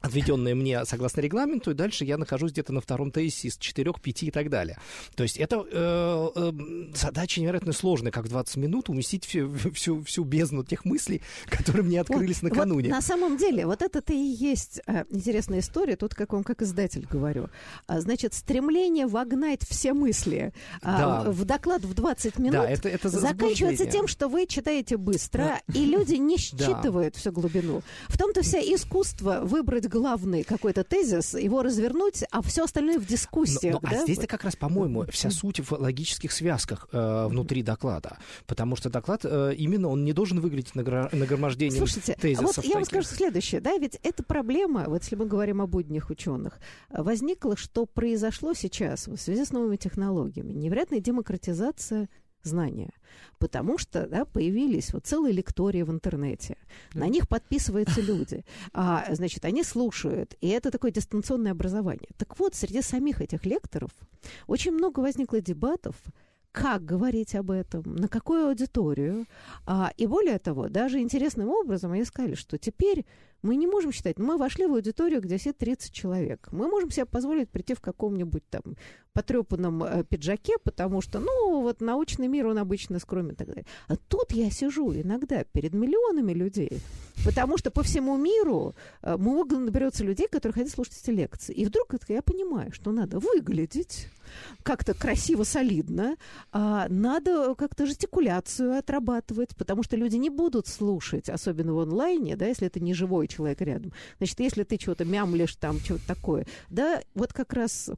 C: отведенные мне согласно регламенту, и дальше я нахожусь где-то на втором тезисе из 4, 5 и так далее. То есть это э, э, задача невероятно сложная, как в 20 минут уместить всю, всю, всю бездну тех мыслей, которые мне открылись вот, накануне.
A: Вот на самом деле, вот это-то и есть э, интересная история, тут как вам как издатель говорю. А, значит, стремление вогнать все мысли а, да. в доклад в 20 минут да, это, это заканчивается тем, что вы читаете быстро, да. и люди не считывают да. всю глубину. В том-то вся искусство вы выбрать главный какой-то тезис, его развернуть, а все остальное в дискуссиях. Но,
C: но,
A: да?
C: А здесь-то как раз, по-моему, вся суть в логических связках э, внутри доклада. Потому что доклад э, именно он не должен выглядеть награ- нагромождением
A: Слушайте,
C: тезисов.
A: вот я вам скажу следующее, да, ведь эта проблема, вот если мы говорим об будних ученых, возникла, что произошло сейчас в связи с новыми технологиями, невероятная демократизация знания. Потому что да, появились вот целые лектории в интернете. Да. На них подписываются люди. А, значит, они слушают. И это такое дистанционное образование. Так вот, среди самих этих лекторов очень много возникло дебатов, как говорить об этом, на какую аудиторию. А, и более того, даже интересным образом они сказали, что теперь мы не можем считать, мы вошли в аудиторию, где сидит 30 человек. Мы можем себе позволить прийти в каком-нибудь там потрепанном э, пиджаке, потому что, ну, вот научный мир, он обычно скромен и так далее. А тут я сижу иногда перед миллионами людей, потому что по всему миру э, много наберется людей, которые хотят слушать эти лекции. И вдруг я понимаю, что надо выглядеть как-то красиво, солидно, а надо как-то жестикуляцию отрабатывать, потому что люди не будут слушать, особенно в онлайне, да, если это не живой человек рядом. Значит, если ты что-то мямлишь там, что-то такое, да, вот как раз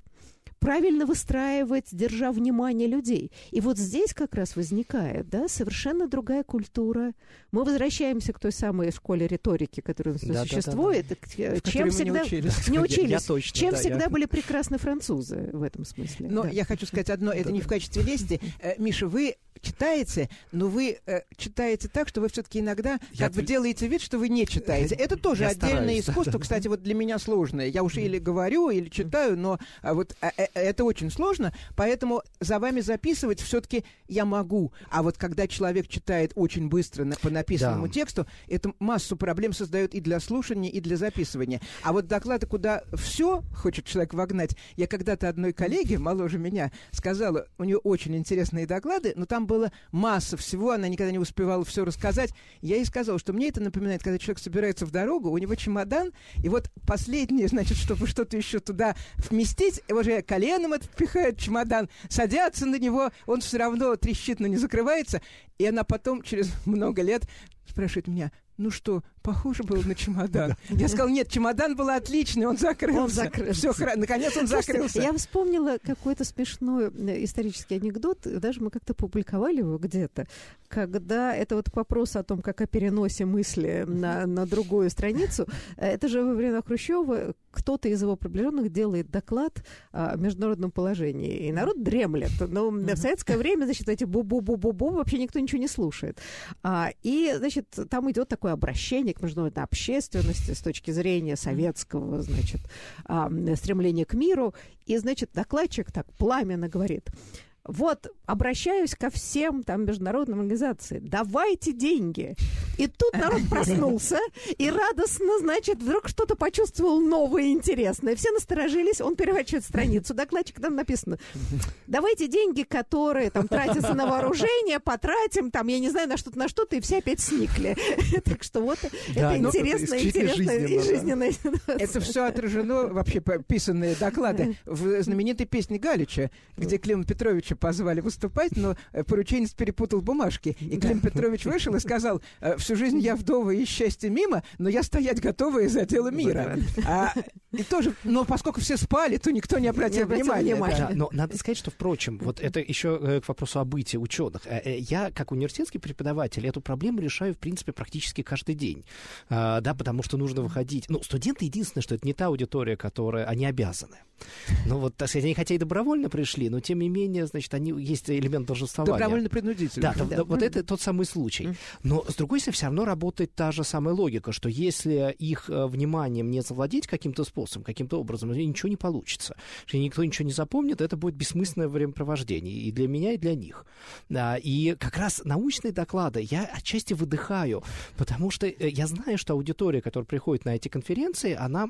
A: правильно выстраивать, держа внимание людей. И вот здесь как раз возникает да, совершенно другая культура. Мы возвращаемся к той самой школе риторики, которая у нас да, существует. Да, да, да. Чем всегда...
B: не учились.
A: Не учились.
C: Я, я точно,
A: Чем
C: да,
A: всегда
C: я...
A: были прекрасны французы в этом смысле.
B: Но
A: да.
B: я хочу сказать одно, это не в качестве лести. Э, Миша, вы читаете, но вы э, читаете так, что вы все-таки иногда
C: Я
B: как бы делаете вид, что вы не читаете. Это тоже
C: Я
B: отдельное
C: стараюсь.
B: искусство, кстати, вот для меня сложное. Я уже или говорю, или читаю, но а, вот а, э, это очень сложно, поэтому за вами записывать все-таки я могу. А вот когда человек читает очень быстро на- по написанному
C: Да.
B: тексту, это массу проблем создает и для слушания, и для записывания. А вот доклады, куда все хочет человек вогнать, я когда-то одной коллеге, моложе меня, сказала, у нее очень интересные доклады, но там было масса всего, она никогда не успевала все рассказать. Я ей сказала, что мне это напоминает, когда человек собирается в дорогу, у него чемодан, и вот последнее, значит, чтобы что-то еще туда вместить, и уже коленом это впихает чемодан, садятся на него, он все равно трещит, но не закрывается, и она потом, через много лет, спрашивает меня, ну что, похоже было на чемодан? Я сказал, нет, чемодан был отличный, он закрылся.
A: Он закрылся.
B: Все, хра- наконец он
A: Слушайте,
B: закрылся.
A: Я вспомнила какой-то смешной э, исторический анекдот, даже мы как-то публиковали его где-то, когда это вот к вопросу о том, как о переносе мысли на, на другую страницу. Э, Это же во время Хрущева кто-то из его приближенных делает доклад о международном положении, и народ дремлет. Но в советское время, значит, эти бу-бу-бу-бу-бу вообще никто ничего не слушает. А, и, значит, там идет такое обращение к международной общественности с точки зрения советского, значит, стремления к миру. И, значит, докладчик так пламенно говорит, вот, обращаюсь ко всем там международным организациям, давайте деньги. И тут народ проснулся и радостно, значит, вдруг что-то почувствовал новое, интересное. Все насторожились, он переворачивает страницу, докладчик там написано, давайте деньги, которые там тратятся на вооружение, потратим там, я не знаю, на что-то, на что-то, и все опять сникли. Так что вот это
C: ну,
A: интересно, интересно и
C: жизненно,
A: жизненно.
B: Это все отражено, вообще писанные доклады, в знаменитой песне Галича, где Клима Петровича позвали выступать, но э, порученец перепутал бумажки. И Клим Петрович вышел и сказал, «Э, всю жизнь я вдова и счастье мимо, но я стоять готова из-за дела мира. А, и тоже, но поскольку все спали, то никто не обратил,
A: обратил
B: внимания.
A: внимания.
B: да.
C: Да, но надо сказать, что, впрочем, вот это еще э, к вопросу о бытии ученых. Я, как университетский преподаватель, эту проблему решаю, в принципе, практически каждый день. А, Да, потому что нужно выходить. Ну, студенты, единственное, что это не та аудитория, которая... Они обязаны. Ну, вот, так сказать, они хотя и добровольно пришли, но, тем не менее, значит, они есть элемент должествования.
B: Добровольно-принудительно.
C: Да, да, да, вот это тот самый случай. Но, с другой стороны, все равно работает та же самая логика, что если их э, вниманием не завладеть каким-то способом, каким-то образом, ничего не получится. Что никто ничего не запомнит, это будет бессмысленное времяпровождение и для меня, и для них. И как раз научные доклады я отчасти выдыхаю, потому что э, я знаю, что аудитория, которая приходит на эти конференции, она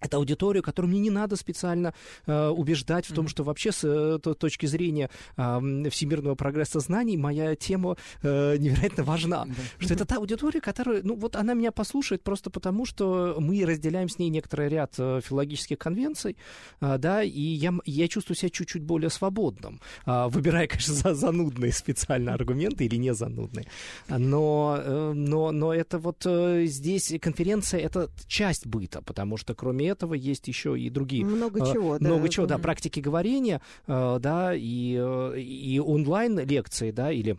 C: это аудиторию, которую мне не надо специально э, убеждать в том, что вообще с э, то- точки зрения э, всемирного прогресса знаний моя тема э, невероятно важна. Что это та аудитория, которая, ну вот она меня послушает просто потому, что мы разделяем с ней некоторый ряд э, филологических конвенций, э, да, и я, я чувствую себя чуть-чуть более свободным, э, выбирая, конечно, за занудные специально аргументы или не занудные. Но, э, но, но это вот э, здесь конференция — это часть быта, потому что кроме этого есть еще и другие
A: Много
C: э,
A: чего, да.
C: много чего, да, практики говорения, э, да, и, э, и онлайн-лекции, да, или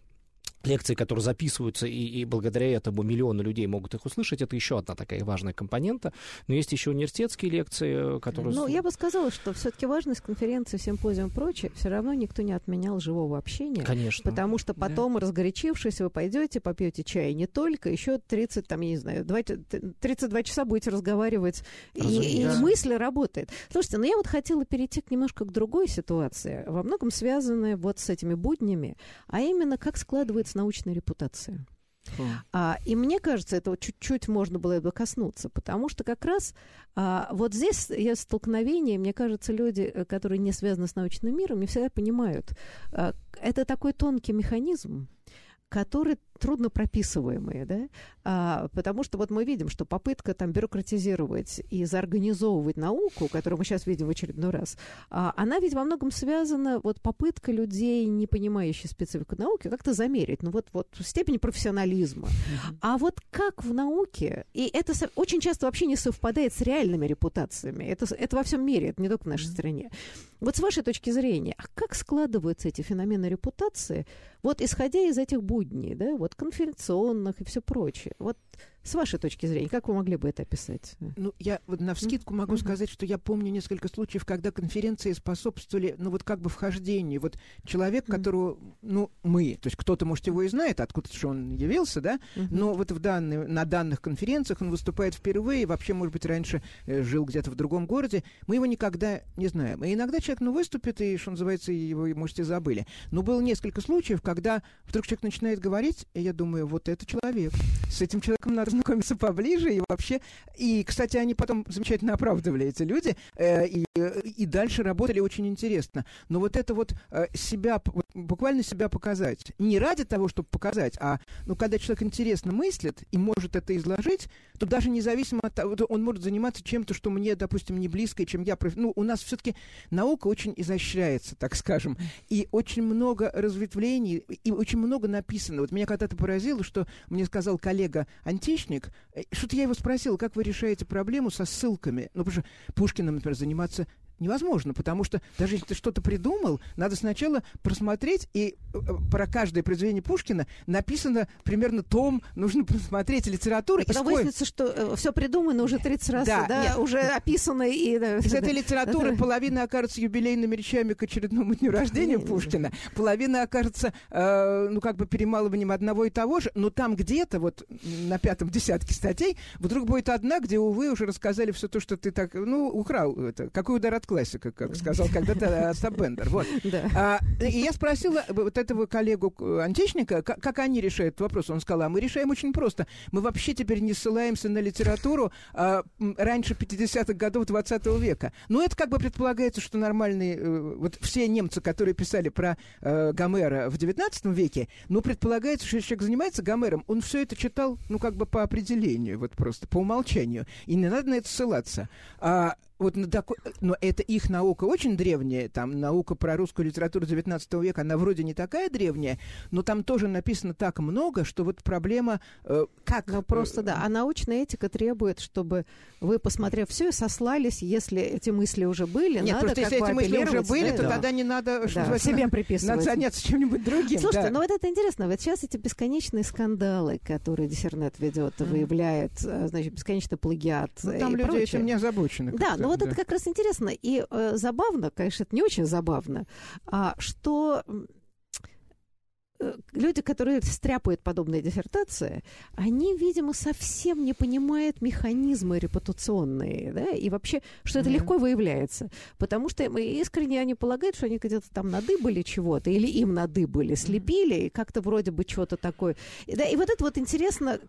C: лекции, которые записываются, и, и благодаря этому миллионы людей могут их услышать, это еще одна такая важная компонента. Но есть еще университетские лекции, э, которые...
A: Ну, я бы сказала, что все-таки важность конференции, симпозиум и прочее, все равно никто не отменял живого общения.
C: Конечно.
A: Потому что потом, разгорячившись, вы пойдете, попьете чай и не только, еще 30, там, я не знаю, два- 32 часа будете разговаривать, и, и мысль работает. Слушайте, ну я вот хотела перейти к немножко к другой ситуации, во многом связанной вот с этими буднями, а именно как складывается научная репутация. А, и мне кажется, этого чуть-чуть можно было бы коснуться, потому что как раз а, вот здесь есть столкновение, мне кажется, люди, э, которые не связаны с научным миром, не всегда понимают. А, это такой тонкий механизм, который трудно прописываемые, да, а, потому что вот мы видим, что попытка там бюрократизировать и заорганизовывать науку, которую мы сейчас видим в очередной раз, а, она ведь во многом связана, вот попытка людей, не понимающих специфику науки, как-то замерить, ну вот, вот степень профессионализма. А вот как в науке, и это очень часто вообще не совпадает с реальными репутациями, это, это во всем мире, это не только в нашей стране. Вот с вашей точки зрения, а как складываются эти феномены репутации, вот исходя из этих будней, да, вот конференционных и все прочее, вот С вашей точки зрения, как вы могли бы это описать?
B: Ну, я вот на вскидку могу mm-hmm. сказать, что я помню несколько случаев, когда конференции способствовали, ну, вот как бы вхождению. Вот человек, mm-hmm. которого, ну, мы, то есть кто-то, может, его и знает, откуда же он явился, да, mm-hmm. но вот в данный, на данных конференциях он выступает впервые, вообще, может быть, раньше э, жил где-то в другом городе, мы его никогда не знаем. И иногда человек, ну, выступит, и, что называется, его, может, и забыли. Но было несколько случаев, когда вдруг человек начинает говорить, и я думаю, вот это человек. С этим человеком надо знакомиться поближе и вообще... И, кстати, они потом замечательно оправдывали, эти люди, э, и, и дальше работали очень интересно. Но вот это вот э, себя, буквально себя показать. Не ради того, чтобы показать, а ну, когда человек интересно мыслит и может это изложить, то даже независимо от того, он может заниматься чем-то, что мне, допустим, не близко, и чем я... Ну, у нас все-таки наука очень изощряется, так скажем, и очень много разветвлений, и очень много написано. Вот меня когда-то поразило, что мне сказал коллега-античник, э, что-то я его спросил, как вы решаете проблему со ссылками? Ну, потому что Пушкиным, например, заниматься невозможно, потому что даже если ты что-то придумал, надо сначала просмотреть, и э, про каждое произведение Пушкина написано примерно том, нужно просмотреть литературу. И
A: потом выяснится, что э, все придумано уже 30 раз, да, да нет. уже описано. И, да,
B: Из этой литературы да, половина окажется юбилейными речами к очередному дню рождения Пушкина, половина окажется, э, ну, как бы перемалыванием одного и того же, но там где-то, вот на пятом десятке статей, вдруг будет одна, где, увы, уже рассказали все то, что ты так, ну, украл это. Какой удар от классика, как сказал когда-то Остап Бендер. Вот. А, и я спросила вот этого коллегу-античника, как, как они решают вопрос. Он сказал, а мы решаем очень просто. Мы вообще теперь не ссылаемся на литературу а, раньше 50-х годов 20 века. Но это как бы предполагается, что нормальные... Э, вот все немцы, которые писали про э, Гомера в 19 веке, ну, предполагается, что человек занимается Гомером, он все это читал, ну, как бы по определению, вот просто по умолчанию. И не надо на это ссылаться. А вот на такой, но это их наука очень древняя, там наука про русскую литературу XIX века, она вроде не такая древняя, но там тоже написано так много, что вот проблема э, как...
A: Ну, просто да, а научная этика требует, чтобы вы, посмотрев все, сослались, если эти мысли уже были,
B: Нет,
A: надо
B: просто если эти мысли уже были, да, то да. тогда не надо,
A: что да, себе приписывать.
B: Надо заняться чем-нибудь другим.
A: Слушайте,
B: да.
A: ну вот это интересно, вот сейчас эти бесконечные скандалы, которые Диссернет ведет, mm. выявляет, э, значит, бесконечный плагиат
B: ну, там люди
A: прочее.
B: этим не озабочены.
A: Да, ну вот да. это как раз интересно и э, забавно, конечно, это не очень забавно, а, что э, люди, которые стряпают подобные диссертации, они, видимо, совсем не понимают механизмы репутационные, да, и вообще, что это mm-hmm. легко выявляется. Потому что искренне они полагают, что они где-то там надыбали чего-то, или им надыбали, слепили, и как-то вроде бы что-то такое. Да, и вот это вот интересно,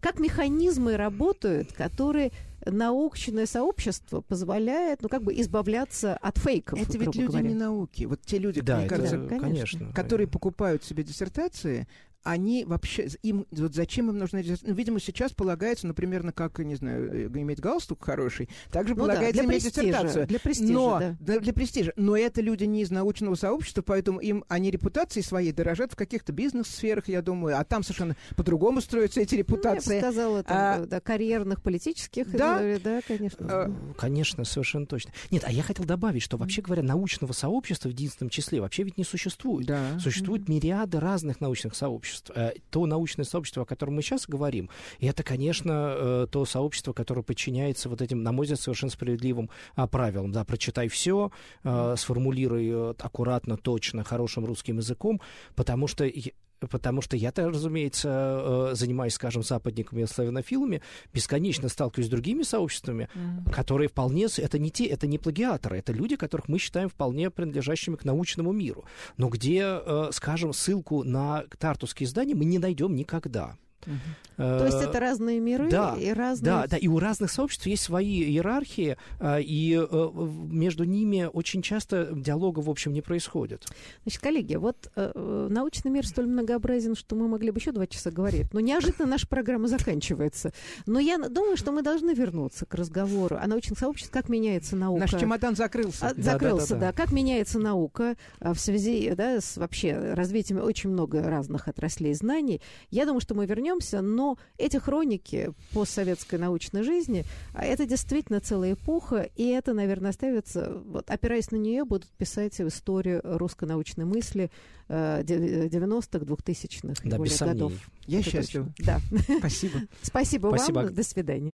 A: как механизмы работают, которые научное сообщество позволяет, ну, как бы избавляться от фейков.
B: Это ведь люди
A: говоря.
B: не науки. Вот те люди,
C: да,
B: мне кажется,
C: да, конечно,
B: которые покупают себе диссертации, они вообще, им, вот зачем им нужно, ну, видимо, сейчас полагается, ну, примерно как, не знаю, э, иметь галстук хороший, также ну, полагается да, иметь престижа, диссертацию.
A: Для престижа,
B: Но,
A: да.
B: Для, для престижа. Но это люди не из научного сообщества, поэтому им, они репутацией своей дорожат в каких-то бизнес-сферах, я думаю, а там совершенно по-другому строятся эти репутации. Ну, я
A: бы сказала, там, а, да, карьерных, политических.
B: Да,
A: да конечно. А,
C: конечно, совершенно точно. Нет, а я хотел добавить, что, вообще говоря, научного сообщества в единственном числе вообще ведь не существует.
B: Да.
C: Существует мириады разных научных сообществ. Э, то научное сообщество, о котором мы сейчас говорим, это, конечно, э, то сообщество, которое подчиняется вот этим, на мой взгляд, совершенно справедливым а, правилам. Да, прочитай все, э, сформулируй аккуратно, точно, хорошим русским языком, потому что Потому что я-то, разумеется, занимаюсь, скажем, западниками и славянофилами, бесконечно сталкиваюсь с другими сообществами, mm-hmm. которые вполне... Это не те, это не плагиаторы, это люди, которых мы считаем вполне принадлежащими к научному миру. Но где, скажем, ссылку на тартусские издания мы не найдем никогда.
A: То есть это разные миры
C: да,
A: и разные...
C: Да, да, и у разных сообществ есть свои иерархии, а, и э, между ними очень часто диалога, в общем, не происходит.
A: Значит, коллеги, вот э, э, научный мир столь многообразен, что мы могли бы еще два часа говорить, но неожиданно наша программа заканчивается. Но я думаю, что мы должны вернуться к разговору о научных сообществах, как меняется наука.
B: Наш чемодан закрылся.
A: А, закрылся, да, да, да, да. Как меняется наука в связи да, с вообще развитием очень много разных отраслей знаний. Я думаю, что мы вернем прервемся, но эти хроники постсоветской научной жизни, а это действительно целая эпоха, и это, наверное, оставится, вот, опираясь на нее, будут писать историю русской научной мысли 90-х, 2000-х
C: да,
A: годов.
B: Я
A: это
B: счастлив.
A: Да.
B: Спасибо.
A: Спасибо,
C: Спасибо.
A: вам. До свидания.